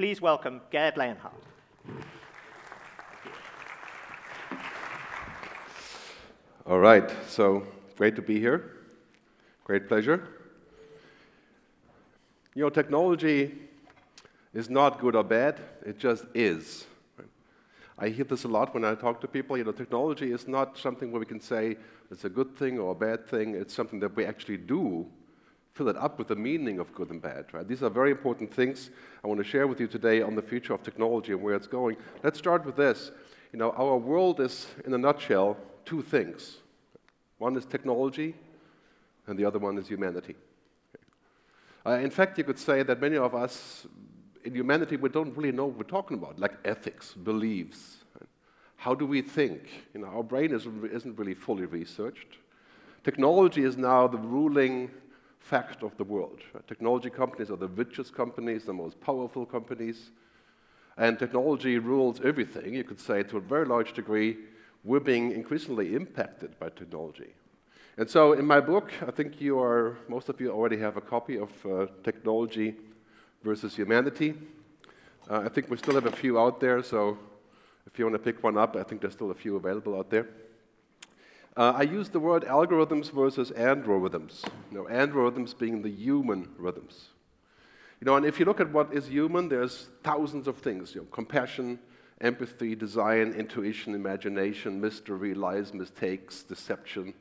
please welcome Gerd Leonhard. All right, so great to be here. Great pleasure. You know, technology is not good or bad, it just is. I hear this a lot when I talk to people. You know, technology is not something where we can say it's a good thing or a bad thing. It's something that we actually do, fill it up with the meaning of good and bad. Right? These are very important things I want to share with you today on the future of technology and where it's going. Let's start with this. You know, our world is, in a nutshell, two things. One is technology, and the other one is humanity. Uh, in fact, you could say that many of us in humanity, we don't really know what we're talking about, like ethics, beliefs. How do we think? You know, our brain isn't, isn't really fully researched. Technology is now the ruling fact of the world. Technology companies are the richest companies, the most powerful companies. And technology rules everything. You could say to a very large degree, we're being increasingly impacted by technology. And so in my book, I think you are, most of you already have a copy of uh, Technology versus Humanity. Uh, I think we still have a few out there, so if you want to pick one up, I think there's still a few available out there. Uh, I use the word algorithms versus androrithms. You know, androrithms being the human rhythms. You know, and if you look at what is human, there's thousands of things. You know, compassion, empathy, design, intuition, imagination, mystery, lies, mistakes, deception,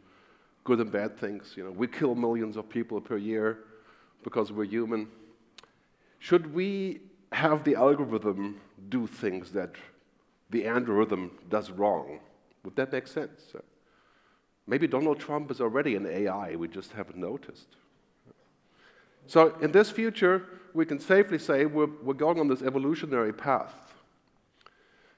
good and bad things. You know, we kill millions of people per year because we're human. Should we have the algorithm do things that the algorithm does wrong? Would that make sense? Maybe Donald Trump is already an AI, we just haven't noticed. So in this future, we can safely say we're, we're going on this evolutionary path.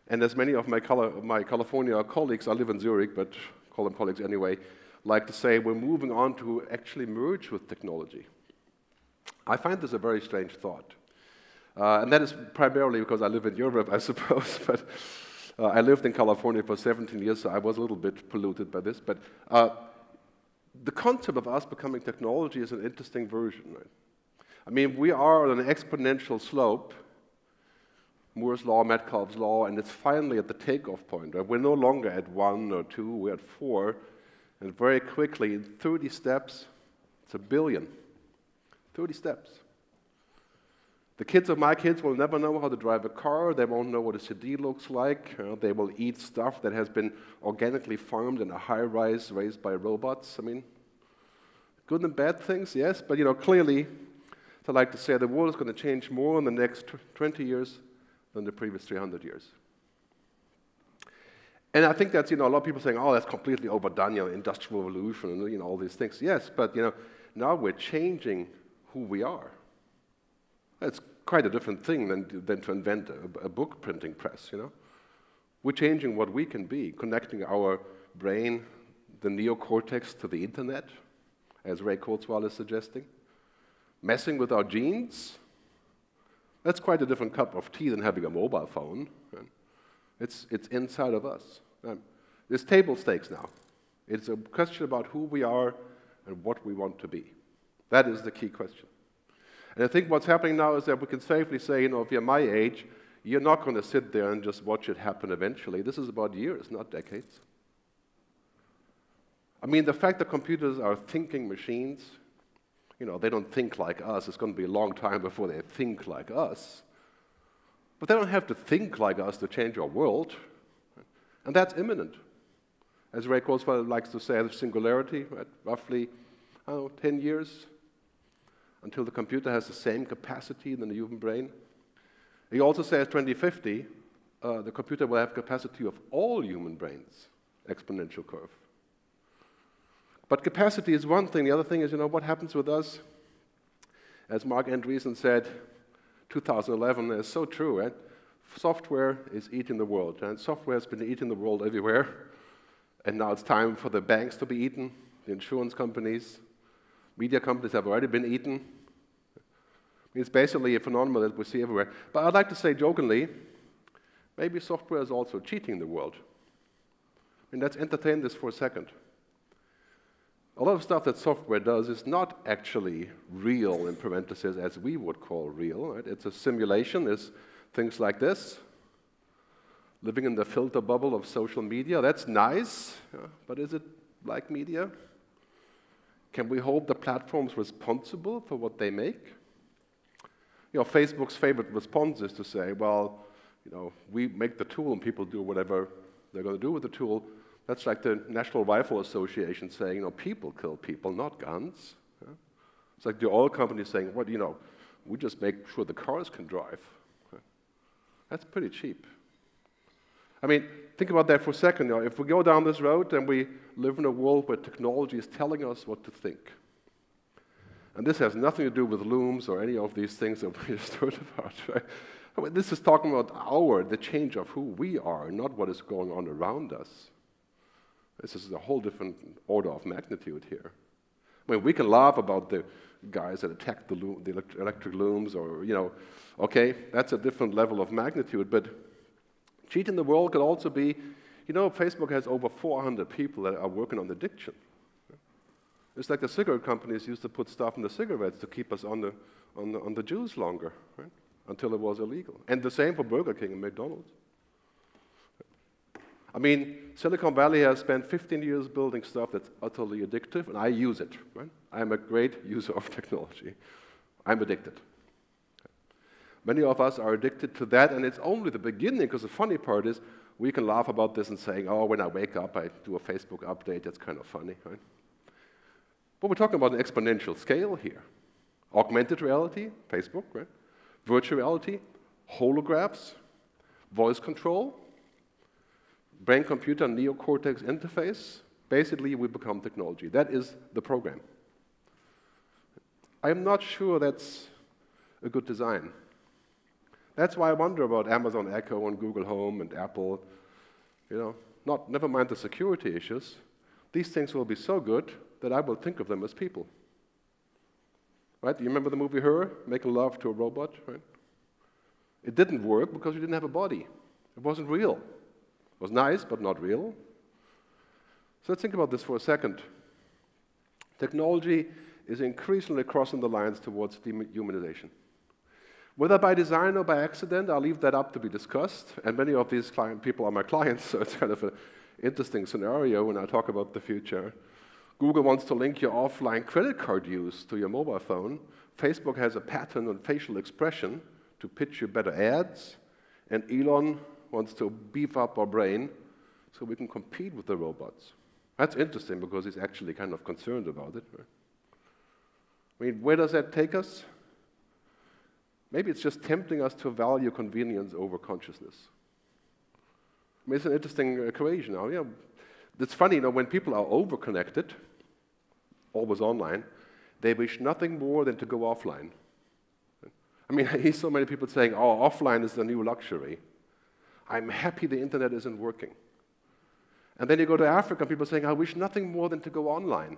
And as many of my, my California colleagues, I live in Zurich, but call them colleagues anyway, like to say we're moving on to actually merge with technology. I find this a very strange thought. Uh, and that is primarily because I live in Europe, I suppose, but uh, I lived in California for 17 years, so I was a little bit polluted by this. But uh, the concept of us becoming technology is an interesting version. Right? I mean, we are on an exponential slope, Moore's law, Metcalfe's law, and it's finally at the takeoff point. Right? We're no longer at one or two, we're at four, and very quickly, in 30 steps, it's a billion. 30 steps. The kids of my kids will never know how to drive a car. They won't know what a CD looks like. Uh, they will eat stuff that has been organically farmed in a high rise raised by robots. I mean, good and bad things, yes, but you know, clearly, I like to say the world is going to change more in the next 20 years than the previous 300 years. And I think that's, you know, a lot of people saying, oh, that's completely overdone, you know, industrial revolution and, you know, all these things. Yes, but, you know, now we're changing who we are. It's quite a different thing than, than to invent a, a book printing press, you know. We're changing what we can be, connecting our brain, the neocortex, to the internet, as Ray Kurzweil is suggesting. Messing with our genes, that's quite a different cup of tea than having a mobile phone. It's, it's inside of us. Um, it's table stakes now. It's a question about who we are and what we want to be. That is the key question. And I think what's happening now is that we can safely say, you know, if you're my age, you're not going to sit there and just watch it happen eventually. This is about years, not decades. I mean, the fact that computers are thinking machines, you know, they don't think like us. It's going to be a long time before they think like us. But they don't have to think like us to change our world. And that's imminent. As Ray Kurzweil likes to say, the singularity, right? roughly, I don't know, 10 years, until the computer has the same capacity than the human brain. He also says 2050, uh, the computer will have capacity of all human brains, exponential curve. But capacity is one thing. The other thing is, you know, what happens with us? As Marc Andreessen said, 2011 is so true, right? Software is eating the world, and software has been eating the world everywhere. And now it's time for the banks to be eaten, the insurance companies, Media companies have already been eaten. It's basically a phenomenon that we see everywhere. But I'd like to say jokingly, maybe software is also cheating the world. And let's entertain this for a second. A lot of stuff that software does is not actually real, in parentheses, as we would call real. Right? It's a simulation. It's things like this. Living in the filter bubble of social media, that's nice, yeah, but is it like media? Can we hold the platforms responsible for what they make? You know, Facebook's favorite response is to say, well, you know, we make the tool and people do whatever they're going to do with the tool. That's like the National Rifle Association saying, you know, people kill people, not guns. Yeah? It's like the oil company saying, well, you know, we just make sure the cars can drive. Yeah? That's pretty cheap. I mean, think about that for a second. If we go down this road and we live in a world where technology is telling us what to think, and this has nothing to do with looms or any of these things that we just heard about, right? I mean, this is talking about our, the change of who we are, not what is going on around us. This is a whole different order of magnitude here. I mean, we can laugh about the guys that attack the, loom, the electric looms, or, you know, okay, that's a different level of magnitude, but cheating the world could also be, you know, Facebook has over 400 people that are working on addiction. It's like the cigarette companies used to put stuff in the cigarettes to keep us on the, on the, on the juice longer, right? Until it was illegal. And the same for Burger King and McDonald's. I mean, Silicon Valley has spent 15 years building stuff that's utterly addictive, and I use it, right? I'm a great user of technology. I'm addicted. Many of us are addicted to that, and it's only the beginning, because the funny part is we can laugh about this and saying, oh, when I wake up, I do a Facebook update. That's kind of funny, right? But we're talking about an exponential scale here. Augmented reality, Facebook, right? Virtual reality, holographs, voice control, brain-computer neocortex interface. Basically, we become technology. That is the program. I am not sure that's a good design. That's why I wonder about Amazon Echo and Google Home and Apple. You know, not, never mind the security issues. These things will be so good that I will think of them as people. Right? Do you remember the movie Her? Making love to a robot, right? It didn't work because you didn't have a body. It wasn't real. It was nice, but not real. So let's think about this for a second. Technology is increasingly crossing the lines towards dehumanization. Whether by design or by accident, I'll leave that up to be discussed. And many of these people are my clients, so it's kind of an interesting scenario when I talk about the future. Google wants to link your offline credit card use to your mobile phone. Facebook has a pattern on facial expression to pitch you better ads. And Elon wants to beef up our brain so we can compete with the robots. That's interesting because he's actually kind of concerned about it. Right? I mean, where does that take us? Maybe it's just tempting us to value convenience over consciousness. I mean, it's an interesting equation now. Yeah, it's funny, you know, when people are overconnected, always online, they wish nothing more than to go offline. I mean, I hear so many people saying, oh, offline is the new luxury. I'm happy the internet isn't working. And then you go to Africa, and people saying, I wish nothing more than to go online.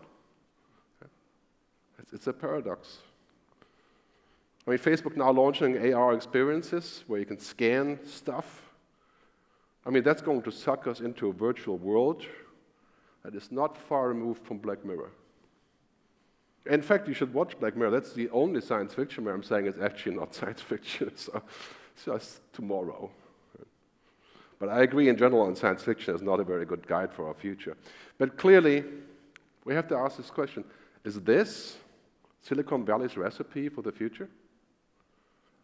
It's a paradox. I mean, Facebook now launching AR experiences where you can scan stuff. I mean, that's going to suck us into a virtual world that is not far removed from Black Mirror. In fact, you should watch Black Mirror. That's the only science fiction where I'm saying it's actually not science fiction. So it's just tomorrow. But I agree in general on science fiction is not a very good guide for our future. But clearly, we have to ask this question Is this Silicon Valley's recipe for the future?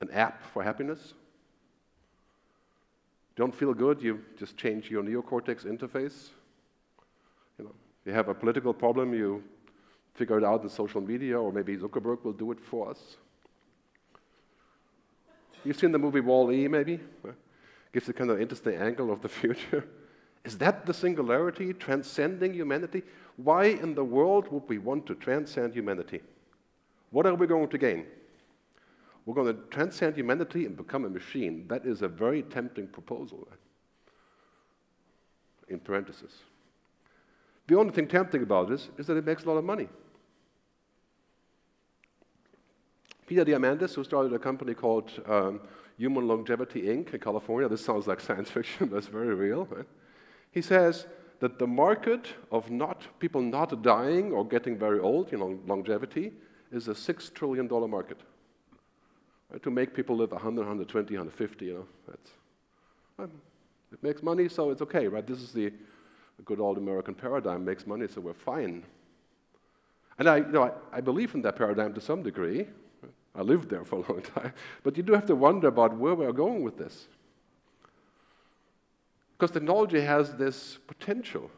An app for happiness? Don't feel good, you just change your neocortex interface. You know, you have a political problem, you figure it out in social media, or maybe Zuckerberg will do it for us. You've seen the movie Wall-E, maybe? Gives a kind of interesting angle of the future. Is that the singularity, transcending humanity? Why in the world would we want to transcend humanity? What are we going to gain? We're going to transcend humanity and become a machine. That is a very tempting proposal. In parentheses. The only thing tempting about this is that it makes a lot of money. Peter Diamandis, who started a company called um, Human Longevity Inc. in California, this sounds like science fiction, but it's very real. Right? He says that the market of not people not dying or getting very old, you know, longevity, is a six trillion dollar market. Right, to make people live 100, 120, 150, you know, that's, um, it makes money, so it's okay, right? This is the good old American paradigm, makes money, so we're fine. And I, you know, I, I believe in that paradigm to some degree. I lived there for a long time. But you do have to wonder about where we're going with this. Because technology has this potential.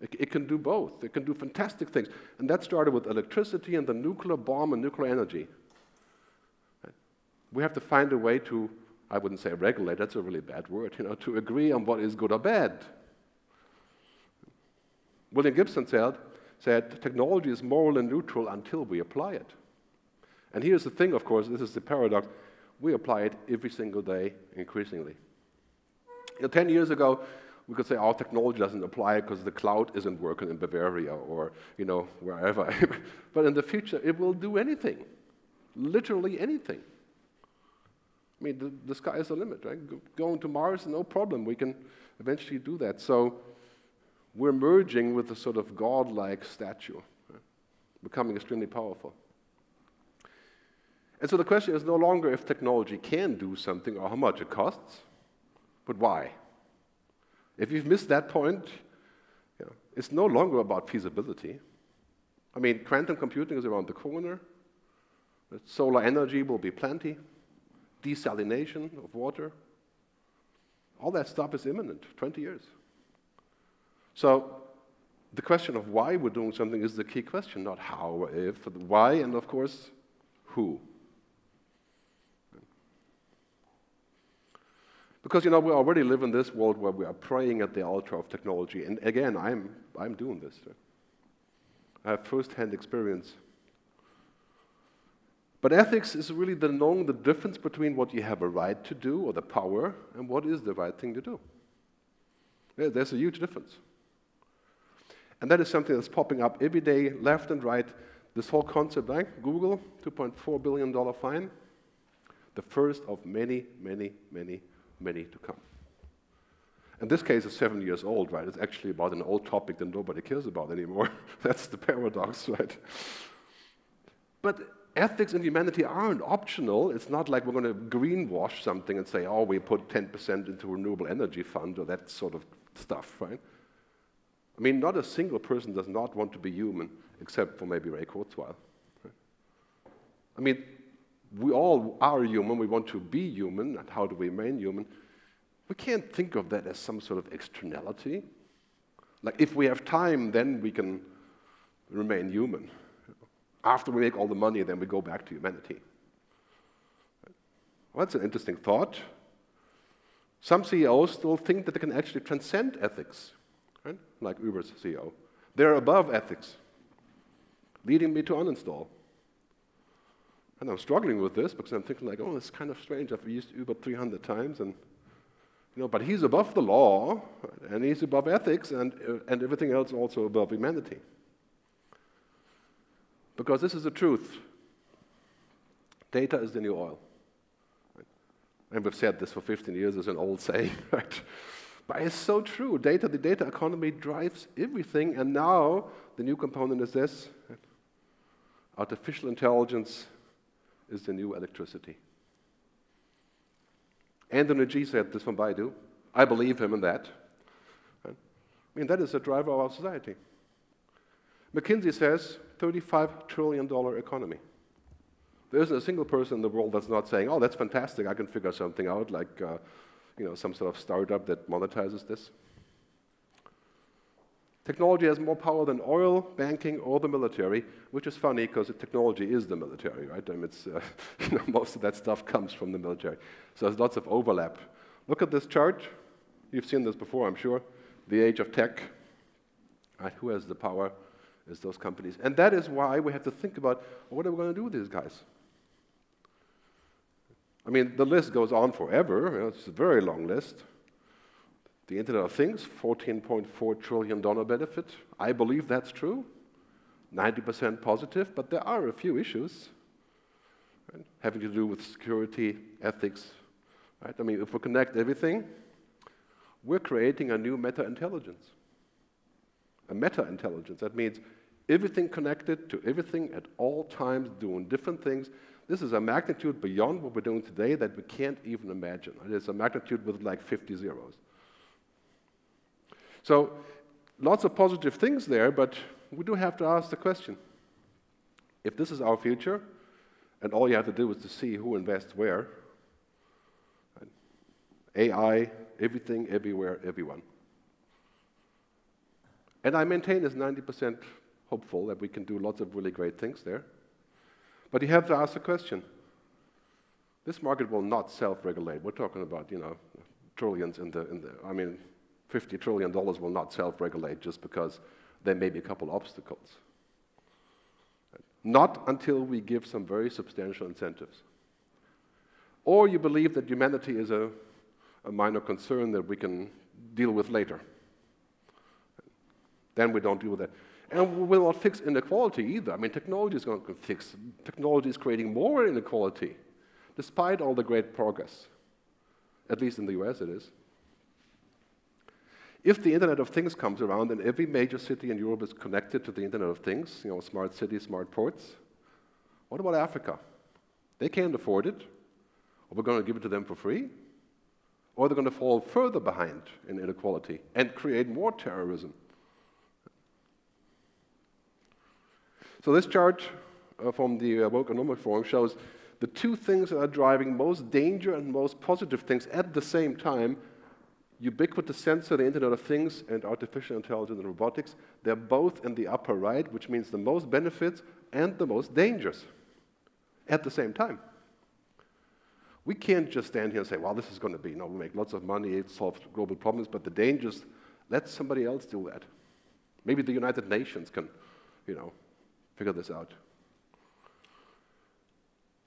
It, it, can do both. It can do fantastic things. And that started with electricity and the nuclear bomb and nuclear energy. We have to find a way to, I wouldn't say regulate, that's a really bad word, you know, to agree on what is good or bad. William Gibson said, said technology is moral and neutral until we apply it. And here's the thing, of course, this is the paradox. We apply it every single day, increasingly. You know, 10 years ago, we could say our technology doesn't apply because the cloud isn't working in Bavaria or you know wherever. but in the future, it will do anything, literally anything. I mean, the, the sky is the limit, right? going to Mars, no problem. We can eventually do that. So we're merging with a sort of godlike statue, right? becoming extremely powerful. And so the question is no longer if technology can do something or how much it costs, but why? If you've missed that point, you know, it's no longer about feasibility. I mean, quantum computing is around the corner. Solar energy will be plenty. Desalination of water. All that stuff is imminent, 20 years. So the question of why we're doing something is the key question, not how if, why, and of course, who. Because, you know, we already live in this world where we are praying at the altar of technology. And again, I'm, I'm doing this. I have first-hand experience. But ethics is really the knowing the difference between what you have a right to do or the power and what is the right thing to do. There's a huge difference. And that is something that's popping up every day, left and right. This whole concept, like Google, $2.4 billion fine, the first of many, many, many many to come. And this case is seven years old, right? It's actually about an old topic that nobody cares about anymore. That's the paradox, right? But ethics and humanity aren't optional. It's not like we're going to greenwash something and say, oh, we put 10% into renewable energy fund or that sort of stuff, right? I mean, not a single person does not want to be human, except for maybe Ray Kurzweil. Right? I mean, we all are human, we want to be human, and how do we remain human? We can't think of that as some sort of externality. Like, if we have time, then we can remain human. After we make all the money, then we go back to humanity. Well, that's an interesting thought. Some CEOs still think that they can actually transcend ethics, right? like Uber's CEO. They're above ethics, leading me to uninstall. And I'm struggling with this because I'm thinking like, oh, it's kind of strange. I've used Uber 300 times, and you know, but he's above the law, and he's above ethics, and uh, and everything else also above humanity. Because this is the truth. Data is the new oil. And we've said this for 15 years as an old saying, right? But it's so true. Data, the data economy drives everything, and now the new component is this artificial intelligence is the new electricity. Andrew Ng said this from Baidu. I believe him in that. I mean, that is the driver of our society. McKinsey says $35 trillion economy. There isn't a single person in the world that's not saying, oh, that's fantastic, I can figure something out, like uh, you know, some sort of startup that monetizes this. Technology has more power than oil, banking, or the military, which is funny because technology is the military, right? I mean, it's, uh, you know, most of that stuff comes from the military. So there's lots of overlap. Look at this chart. You've seen this before, I'm sure. The age of tech. Right? Who has the power? Is those companies. And that is why we have to think about what are we going to do with these guys? I mean, the list goes on forever. It's a very long list. The Internet of Things, $14.4 trillion benefit. I believe that's true. 90% positive, but there are a few issues right, having to do with security, ethics. Right? I mean, if we connect everything, we're creating a new meta intelligence. A meta intelligence. That means everything connected to everything at all times, doing different things. This is a magnitude beyond what we're doing today that we can't even imagine. It's a magnitude with like 50 zeros. So lots of positive things there, but we do have to ask the question. If this is our future, and all you have to do is to see who invests where, AI, everything, everywhere, everyone. And I maintain as 90% hopeful that we can do lots of really great things there. But you have to ask the question. This market will not self-regulate. We're talking about, you know, trillions in the, in the I mean, $50 trillion will not self-regulate just because there may be a couple obstacles. Not until we give some very substantial incentives. Or you believe that humanity is a, a minor concern that we can deal with later. Then we don't deal with that. And we will not fix inequality either. I mean, technology is going to fix. Technology is creating more inequality, despite all the great progress. At least in the US, it is. If the Internet of Things comes around and every major city in Europe is connected to the Internet of Things, you know, smart cities, smart ports, what about Africa? They can't afford it. Are we going to give it to them for free? Or they're going to fall further behind in inequality and create more terrorism. So this chart uh, from the uh, World Economic Forum shows the two things that are driving most danger and most positive things at the same time ubiquitous sensor, the Internet of Things, and artificial intelligence and robotics, they're both in the upper right, which means the most benefits and the most dangers at the same time. We can't just stand here and say, well, this is going to be, you know, we make lots of money, it solves global problems, but the dangers, let somebody else do that. Maybe the United Nations can, you know, figure this out.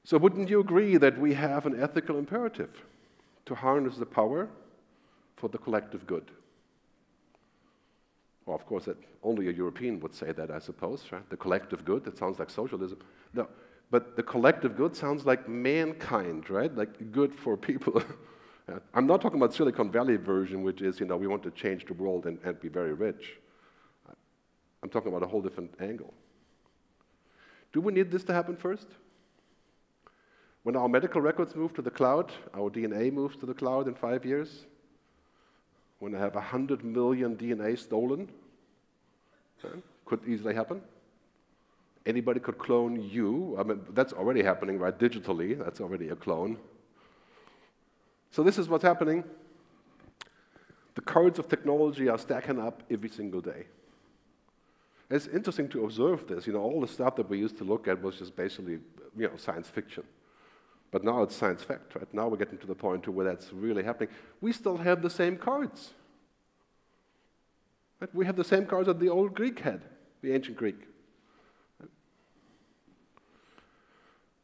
So wouldn't you agree that we have an ethical imperative to harness the power for the collective good. Well, of course, that only a European would say that, I suppose, right? The collective good, that sounds like socialism. No, but the collective good sounds like mankind, right? Like good for people. I'm not talking about Silicon Valley version, which is, you know, we want to change the world and, and be very rich. I'm talking about a whole different angle. Do we need this to happen first? When our medical records move to the cloud, our DNA moves to the cloud in five years, when I have 100 million DNA stolen, okay, could easily happen. Anybody could clone you. I mean, that's already happening, right? Digitally, that's already a clone. So this is what's happening. The cards of technology are stacking up every single day. It's interesting to observe this. You know, all the stuff that we used to look at was just basically, you know, science fiction. But now it's science fact, right? Now we're getting to the point where that's really happening. We still have the same cards. Right? We have the same cards that the old Greek had, the ancient Greek.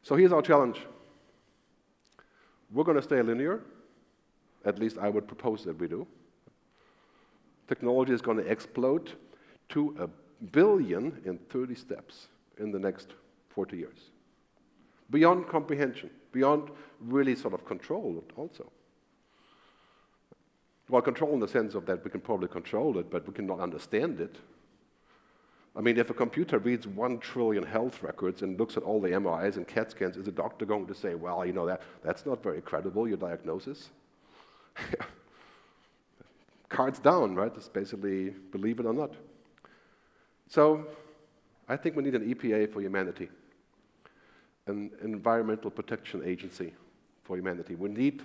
So here's our challenge. We're going to stay linear. At least I would propose that we do. Technology is going to explode to a billion in 30 steps in the next 40 years. Beyond comprehension beyond really sort of control also. Well, control in the sense of that we can probably control it, but we cannot understand it. I mean, if a computer reads one trillion health records and looks at all the MRIs and CAT scans, is a doctor going to say, well, you know, that, that's not very credible, your diagnosis? Cards down, right? It's basically believe it or not. So I think we need an EPA for humanity an environmental protection agency for humanity. We need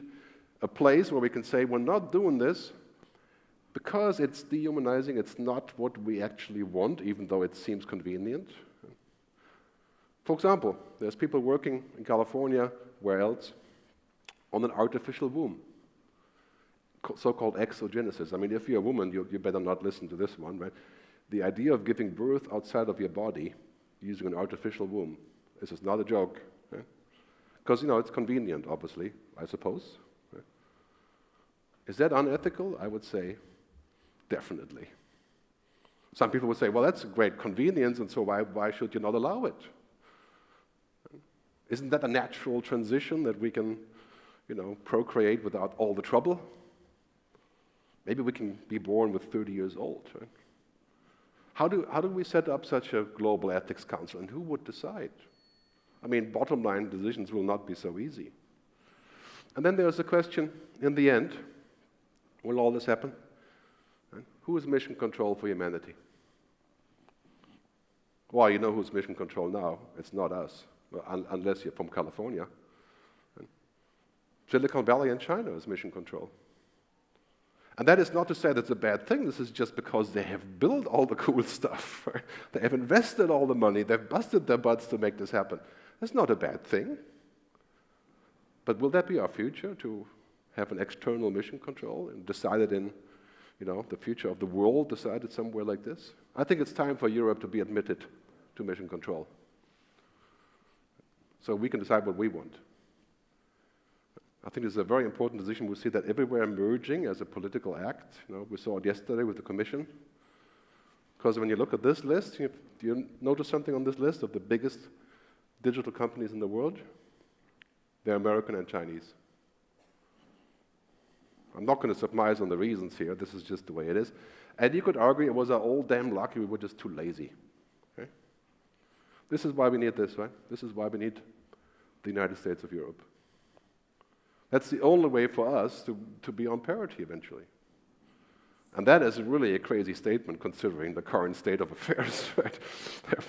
a place where we can say we're not doing this because it's dehumanizing, it's not what we actually want, even though it seems convenient. For example, there's people working in California, where else, on an artificial womb, so-called ectogenesis. I mean, if you're a woman, you, you better not listen to this one, right? The idea of giving birth outside of your body using an artificial womb this is not a joke. Eh? Because, you know, it's convenient, obviously, I suppose. Eh? Is that unethical? I would say definitely. Some people would say, well, that's a great convenience, and so why, why should you not allow it? Isn't that a natural transition that we can, you know, procreate without all the trouble? Maybe we can be born with 30 years old. Right? How, do, how do we set up such a global ethics council, and who would decide? I mean, bottom line decisions will not be so easy. And then there's the question in the end will all this happen? Who is mission control for humanity? Well, you know who's mission control now. It's not us, un unless you're from California. Silicon Valley and China is mission control. And that is not to say that's a bad thing. This is just because they have built all the cool stuff. they have invested all the money. They've busted their butts to make this happen. That's not a bad thing. But will that be our future, to have an external mission control and decided in, you know, the future of the world decided somewhere like this? I think it's time for Europe to be admitted to mission control. So we can decide what we want. I think it's a very important decision. We see that everywhere emerging as a political act. You know, we saw it yesterday with the Commission. Because when you look at this list, you, do you notice something on this list of the biggest digital companies in the world? They're American and Chinese. I'm not going to surmise on the reasons here. This is just the way it is. And you could argue it was our old damn lucky we were just too lazy. Okay? This is why we need this, right? This is why we need the United States of Europe. That's the only way for us to, to be on parity eventually. And that is really a crazy statement considering the current state of affairs, right?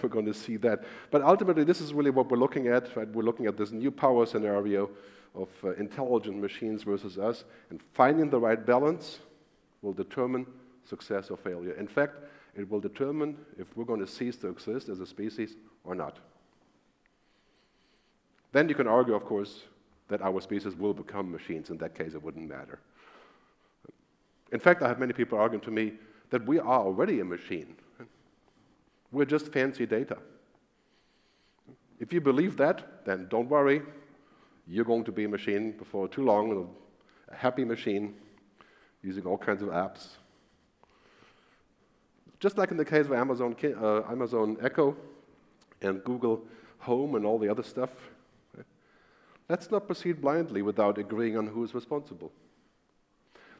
we're going to see that. But ultimately, this is really what we're looking at, right? We're looking at this new power scenario of uh, intelligent machines versus us, and finding the right balance will determine success or failure. In fact, it will determine if we're going to cease to exist as a species or not. Then you can argue, of course, that our species will become machines. In that case, it wouldn't matter. In fact, I have many people arguing to me that we are already a machine. We're just fancy data. If you believe that, then don't worry. You're going to be a machine before too long, a happy machine using all kinds of apps. Just like in the case of Amazon, uh, Amazon Echo and Google Home and all the other stuff, Let's not proceed blindly without agreeing on who is responsible.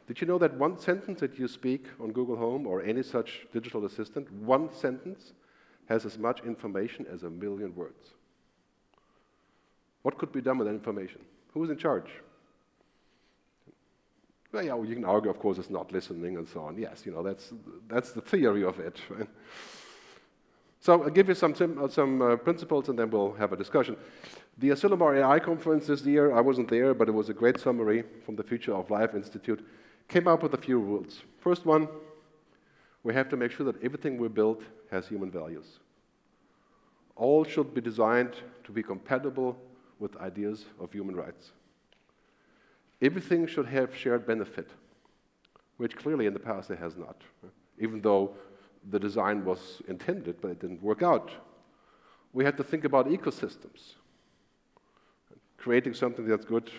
Did you know that one sentence that you speak on Google Home or any such digital assistant, one sentence has as much information as a million words? What could be done with that information? Who is in charge? Well, yeah, well, you can argue, of course, it's not listening and so on. Yes, you know, that's, that's the theory of it. Right? So I'll give you some, uh, some uh, principles and then we'll have a discussion. The Asilomar AI conference this year, I wasn't there, but it was a great summary from the Future of Life Institute, came up with a few rules. First one, we have to make sure that everything we build has human values. All should be designed to be compatible with ideas of human rights. Everything should have shared benefit, which clearly in the past it has not, even though the design was intended, but it didn't work out. We had to think about ecosystems, creating something that's good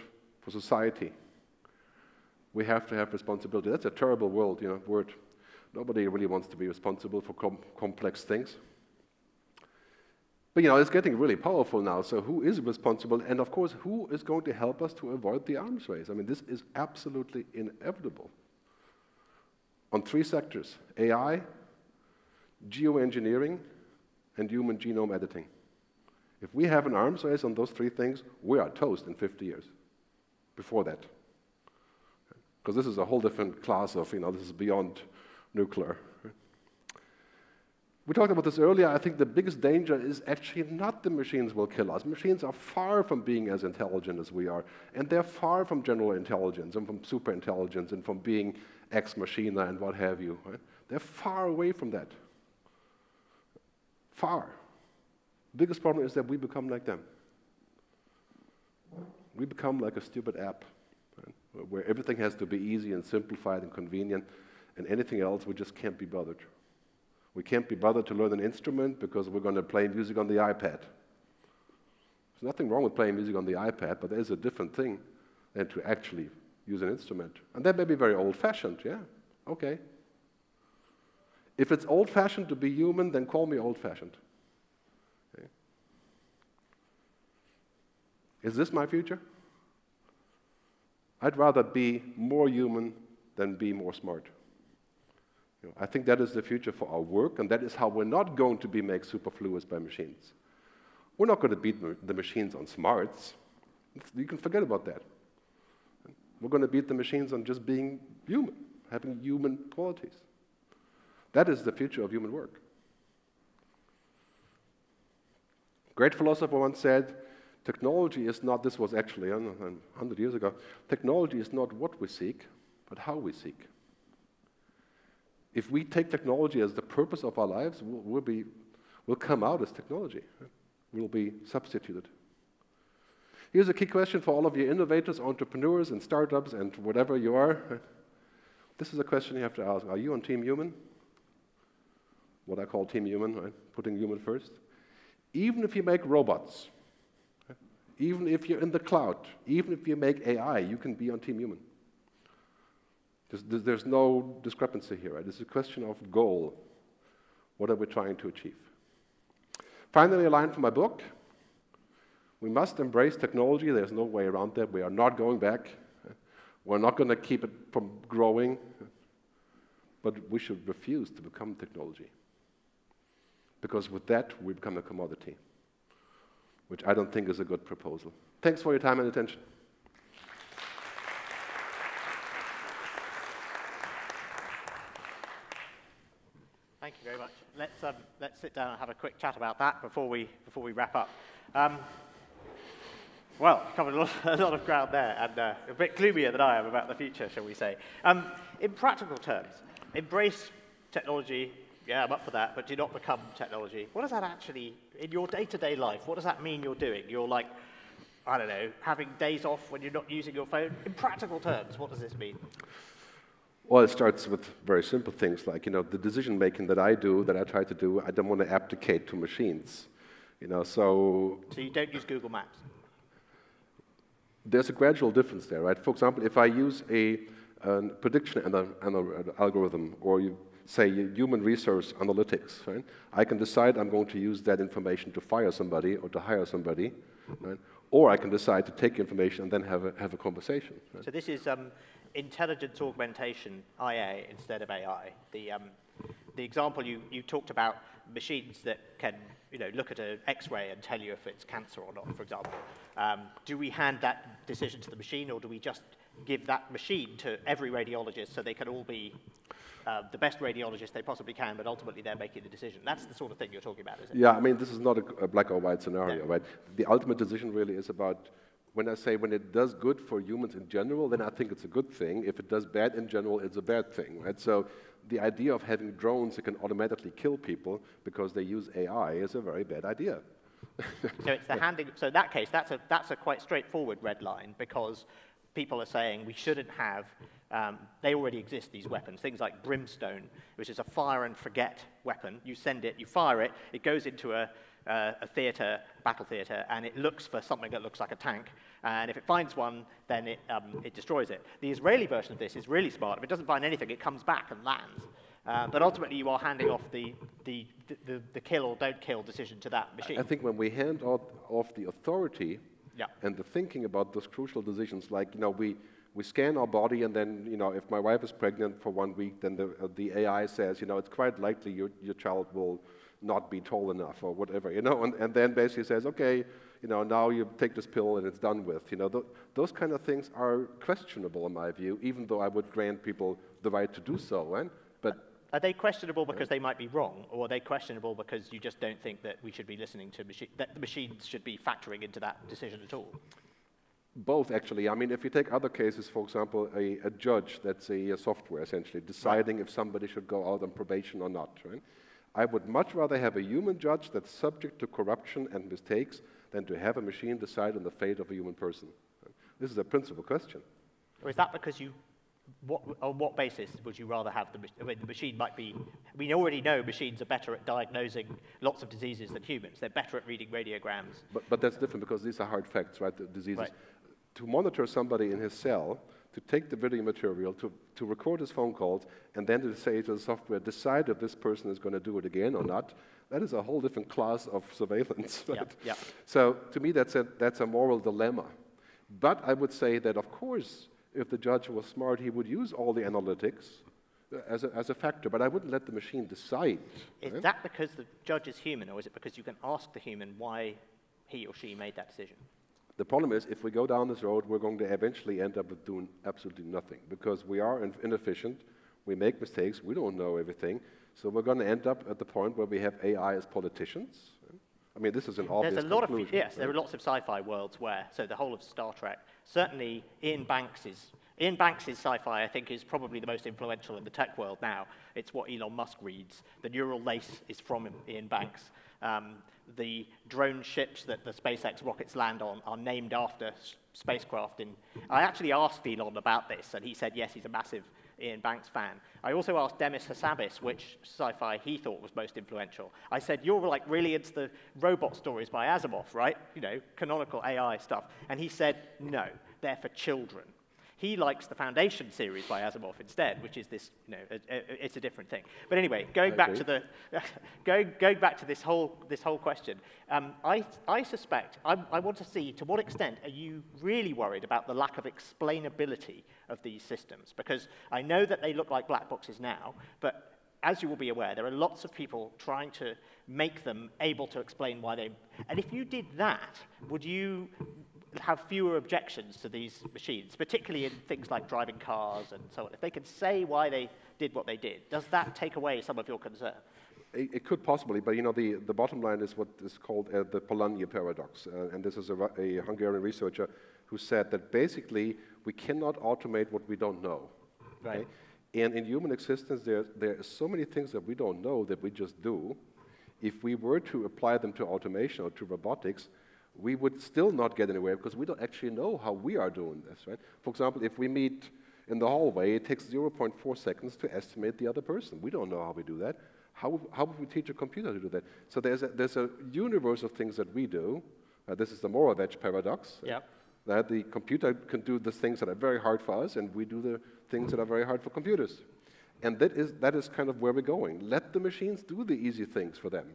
for society. We have to have responsibility. That's a terrible world, you know, word. Nobody really wants to be responsible for com complex things. But you know, it's getting really powerful now. So who is responsible? And of course, who is going to help us to avoid the arms race? I mean, this is absolutely inevitable. On three sectors, AI, geoengineering, and human genome editing. If we have an arms race on those three things, we are toast in 50 years. Before that. Because this is a whole different class of, you know, this is beyond nuclear. We talked about this earlier. I think the biggest danger is actually not the machines will kill us. Machines are far from being as intelligent as we are. And they're far from general intelligence and from super intelligence and from being ex machina and what have you. Right? They're far away from that. Far. Biggest problem is that we become like them. We become like a stupid app right? where everything has to be easy and simplified and convenient, and anything else we just can't be bothered. We can't be bothered to learn an instrument because we're going to play music on the iPad. There's nothing wrong with playing music on the iPad, but there's a different thing than to actually use an instrument. And that may be very old fashioned, yeah, okay. If it's old fashioned to be human, then call me old fashioned. Okay. Is this my future? I'd rather be more human than be more smart. You know, I think that is the future for our work, and that is how we're not going to be made superfluous by machines. We're not going to beat the machines on smarts. You can forget about that. We're going to beat the machines on just being human, having human qualities. That is the future of human work. Great philosopher once said, technology is not, this was actually 100 years ago, technology is not what we seek, but how we seek. If we take technology as the purpose of our lives, we'll, we'll be, we'll come out as technology. We'll be substituted. Here's a key question for all of you innovators, entrepreneurs, and startups, and whatever you are. This is a question you have to ask. Are you on Team Human? What I call Team Human, right? Putting human first. Even if you make robots, even if you're in the cloud, even if you make AI, you can be on Team Human. There's, there's no discrepancy here, right? It's a question of goal. What are we trying to achieve? Finally, a line from my book. We must embrace technology. There's no way around that. We are not going back. We're not going to keep it from growing. But we should refuse to become technology. Because with that, we become a commodity, which I don't think is a good proposal. Thanks for your time and attention. Thank you very much. Let's, um, let's sit down and have a quick chat about that before we, before we wrap up. Um, well, covered a lot, a lot, of ground there, and uh, a bit gloomier than I am about the future, shall we say. Um, in practical terms, embrace technology, yeah, I'm up for that, but do not become technology. What does that actually, in your day-to-day -day life, what does that mean you're doing? You're like, I don't know, having days off when you're not using your phone? In practical terms, what does this mean? Well, it starts with very simple things like, you know, the decision making that I do, that I try to do, I don't want to abdicate to machines. You know, so. So you don't use Google Maps? there's a gradual difference there, right? For example, if I use a, a prediction algorithm or you say human resource analytics, right? I can decide I'm going to use that information to fire somebody or to hire somebody, right? Or I can decide to take information and then have a, have a conversation. Right? So this is um, intelligence augmentation, IA, instead of AI. The, um, the example you, you talked about machines that can you know, look at an X-ray and tell you if it's cancer or not, for example. Um, do we hand that decision to the machine, or do we just give that machine to every radiologist so they can all be uh, the best radiologist they possibly can, but ultimately they're making the decision. That's the sort of thing you're talking about, is it? Yeah, I mean, this is not a, a black or white scenario, yeah. right? The ultimate decision really is about when I say when it does good for humans in general, then I think it's a good thing. If it does bad in general, it's a bad thing, right? So the idea of having drones that can automatically kill people because they use AI is a very bad idea. so it's the handing. So in that case, that's a that's a quite straightforward red line because people are saying we shouldn't have. Um, they already exist. These weapons, things like brimstone, which is a fire and forget weapon. You send it, you fire it, it goes into a uh, a theater, battle theater, and it looks for something that looks like a tank. And if it finds one, then it, um, it destroys it. The Israeli version of this is really smart. If it doesn't find anything, it comes back and lands. Uh, but ultimately, you are handing off the, the, the, the, kill or don't kill decision to that machine. I think when we hand off, off the authority yeah. and the thinking about those crucial decisions, like, you know, we, we scan our body and then, you know, if my wife is pregnant for one week, then the, uh, the AI says, you know, it's quite likely your, your child will not be tall enough or whatever, you know, and, and then basically says, okay, you know, now you take this pill and it's done with. You know, th those kind of things are questionable in my view, even though I would grant people the right to do so. Right? But are they questionable because they might be wrong, or are they questionable because you just don't think that we should be listening to machine that the machines should be factoring into that decision at all? Both, actually. I mean, if you take other cases, for example, a, a judge that's a, a, software essentially deciding if somebody should go out on probation or not, right? I would much rather have a human judge that's subject to corruption and mistakes than to have a machine decide on the fate of a human person. This is a principal question. Or is that because you, what, on what basis would you rather have the, machine I mean, the machine might be, we already know machines are better at diagnosing lots of diseases than humans. They're better at reading radiograms. But, but that's different because these are hard facts, right, the diseases. Right. To monitor somebody in his cell, to take the video material, to, to record his phone calls, and then to say to the software, decide if this person is going to do it again or not, that is a whole different class of surveillance. Right? Yeah, yeah. So to me, that's a, that's a moral dilemma. But I would say that, of course, if the judge was smart, he would use all the analytics uh, as a, as a factor, but I wouldn't let the machine decide. Is right? that because the judge is human, or is it because you can ask the human why he or she made that decision. The problem is, if we go down this road, we're going to eventually end up with doing absolutely nothing because we are inefficient, we make mistakes, we don't know everything. So we're going to end up at the point where we have AI as politicians. I mean, this is an obvious There's a lot of, yes, right? there are lots of sci-fi worlds where, so the whole of Star Trek, certainly Iain Banks is, Iain Banks' sci-fi, I think, is probably the most influential in the tech world now. It's what Elon Musk reads. The neural lace is from Iain Banks. Um, the drone ships that the SpaceX rockets land on are named after spacecraft. In, I actually asked Elon about this, and he said, yes, he's a massive Iain Banks fan. I also asked Demis Hassabis which sci-fi he thought was most influential. I said, you're like really into the robot stories by Asimov, right? You know, canonical AI stuff. And he said, no, they're for children. He likes the Foundation series by Asimov instead, which is this, you know, a, a, it's a different thing. But anyway, going back to the, going, going back to this whole, this whole question, um, I, I suspect, I, I want to see to what extent are you really worried about the lack of explainability of these systems? Because I know that they look like black boxes now, but as you will be aware, there are lots of people trying to make them able to explain why they. And if you did that, would you have fewer objections to these machines, particularly in things like driving cars and so on. If they can say why they did what they did, does that take away some of your concern? It, it could possibly, but you know, the, the bottom line is what is called uh, the Polanyi paradox. Uh, and this is a, a, Hungarian researcher who said that basically we cannot automate what we don't know. Right. Okay? And in human existence, there, there are so many things that we don't know that we just do. If we were to apply them to automation or to robotics, we would still not get anywhere because we don't actually know how we are doing this, right? For example, if we meet in the hallway, it takes 0.4 seconds to estimate the other person. We don't know how we do that. How, how would we teach a computer to do that? So there's a, there's a universe of things that we do. Uh, this is the Moravec paradox. Yeah. That the computer can do the things that are very hard for us, and we do the things that are very hard for computers. And that is, that is kind of where we're going. Let the machines do the easy things for them.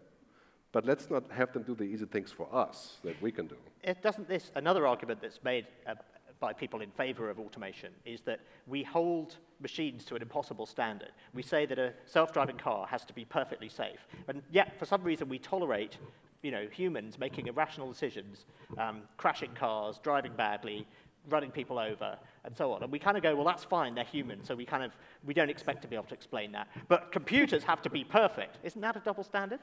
But let's not have them do the easy things for us that we can do. It doesn't this, another argument that's made uh, by people in favor of automation is that we hold machines to an impossible standard. We say that a self-driving car has to be perfectly safe. And yet, for some reason, we tolerate you know, humans making irrational decisions, um, crashing cars, driving badly, running people over, and so on. And we kind of go, well, that's fine, they're human, so we kind of, we don't expect to be able to explain that. But computers have to be perfect. Isn't that a double standard?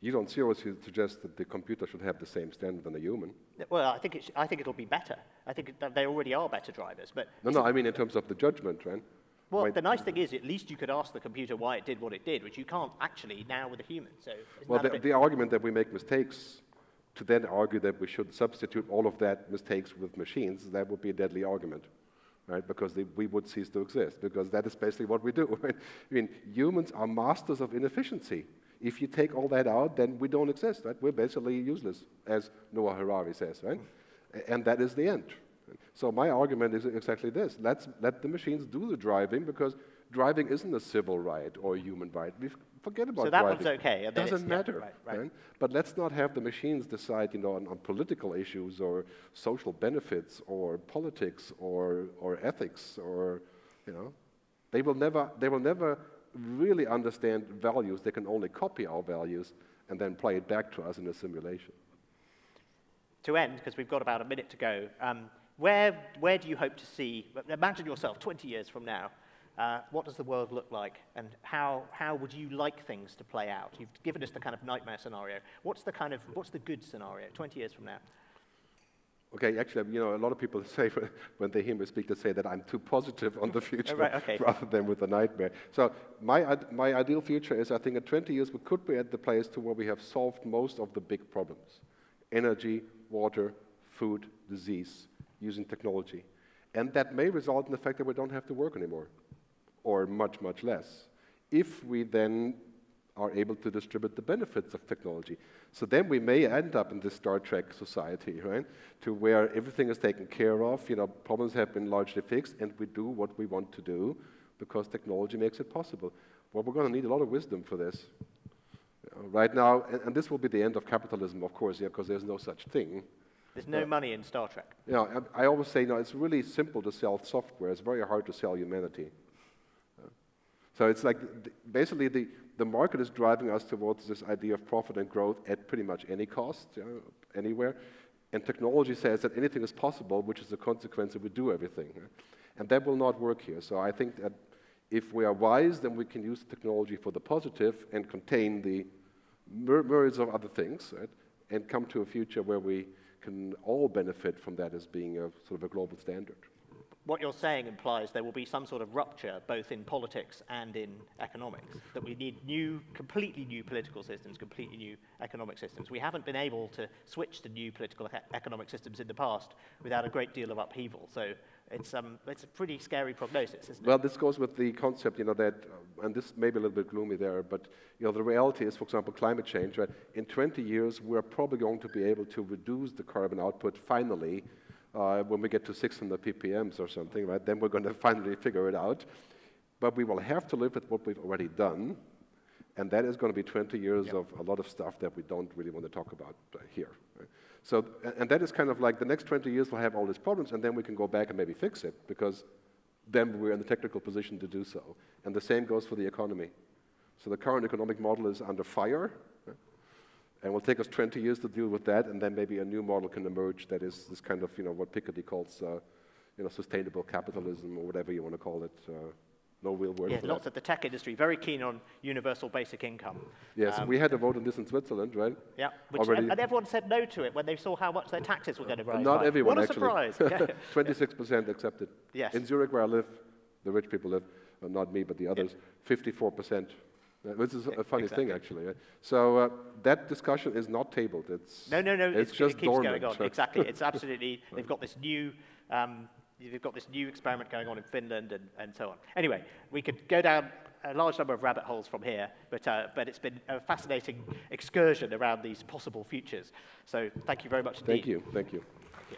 You don't seriously suggest that the computer should have the same standard than a human. Well, I think, it I think it'll be better. I think it, they already are better drivers. But no, no, I mean in terms of the judgment, right? Well, the nice thing is, at least you could ask the computer why it did what it did, which you can't actually now with a human. So, well, the, the argument that we make mistakes to then argue that we should substitute all of that mistakes with machines, that would be a deadly argument, right? Because they, we would cease to exist, because that is basically what we do. Right? I mean, humans are masters of inefficiency. If you take all that out, then we don't exist, right? We're basically useless, as Noah Harari says, right? And that is the end. So my argument is exactly this. Let's let the machines do the driving because driving isn't a civil right or a human right. We forget about driving. so that driving. one's okay. It doesn't matter. Yeah, right, right. Right? But let's not have the machines decide, you know, on, on, political issues or social benefits or politics or, or ethics or, you know, they will never, they will never really understand values, they can only copy our values and then play it back to us in a simulation. To end, because we've got about a minute to go, um, where, where do you hope to see, imagine yourself 20 years from now, uh, what does the world look like and how, how would you like things to play out? You've given us the kind of nightmare scenario. What's the kind of, what's the good scenario 20 years from now? Okay, actually, you know, a lot of people say when they hear me speak, they say that I'm too positive on the future right, okay. rather than with the nightmare. So my, my ideal future is, I think, in 20 years we could be at the place to where we have solved most of the big problems: energy, water, food, disease, using technology, and that may result in the fact that we don't have to work anymore, or much, much less. If we then are able to distribute the benefits of technology. So then we may end up in this Star Trek society, right? To where everything is taken care of, you know, problems have been largely fixed, and we do what we want to do because technology makes it possible. Well, we're going to need a lot of wisdom for this. You know, right now, and, and, this will be the end of capitalism, of course, yeah, because there's no such thing. There's no money in Star Trek. You know, I, I always say, you know, it's really simple to sell software. It's very hard to sell humanity. Uh, so it's like basically the, the market is driving us towards this idea of profit and growth at pretty much any cost, you know, anywhere. And technology says that anything is possible, which is the consequence that we do everything. And that will not work here. So I think that if we are wise, then we can use technology for the positive and contain the myriads of other things, right? and come to a future where we can all benefit from that as being a sort of a global standard what you're saying implies there will be some sort of rupture both in politics and in economics, that we need new, completely new political systems, completely new economic systems. We haven't been able to switch to new political economic systems in the past without a great deal of upheaval. So it's, um, it's a pretty scary prognosis, isn't it? Well, this goes with the concept, you know, that, and this may be a little bit gloomy there, but, you know, the reality is, for example, climate change, right? In 20 years, we're probably going to be able to reduce the carbon output finally uh, when we get to 600 ppms or something, right? Then we're going to finally figure it out. But we will have to live with what we've already done, and that is going to be 20 years yep. of a lot of stuff that we don't really want to talk about uh, here. Right? So, and that is kind of like the next 20 years we'll have all these problems, and then we can go back and maybe fix it, because then we're in the technical position to do so. And the same goes for the economy. So the current economic model is under fire, and it will take us 20 years to deal with that, and then maybe a new model can emerge that is this kind of, you know, what Piketty calls, uh, you know, sustainable capitalism or whatever you want to call it. Uh, no real word yeah, lots that. of the tech industry very keen on universal basic income. Yes, um, we had a vote on this in Switzerland, right? Yeah, which, and, everyone said no to it when they saw how much their taxes were going to rise. Not by. everyone, what a surprise! 26% accepted. Yes. In Zurich, where I live, the rich people live, uh, not me, but the others, 54%. Which is a funny exactly. thing, actually. So uh, that discussion is not tabled. It's no, no, no. It's, it's just it keeps dormant. going on. exactly. It's absolutely. They've got this new. Um, they've got this new experiment going on in Finland and, and so on. Anyway, we could go down a large number of rabbit holes from here, but, uh, but it's been a fascinating excursion around these possible futures. So thank you very much indeed. Thank you. Thank you. Thank you.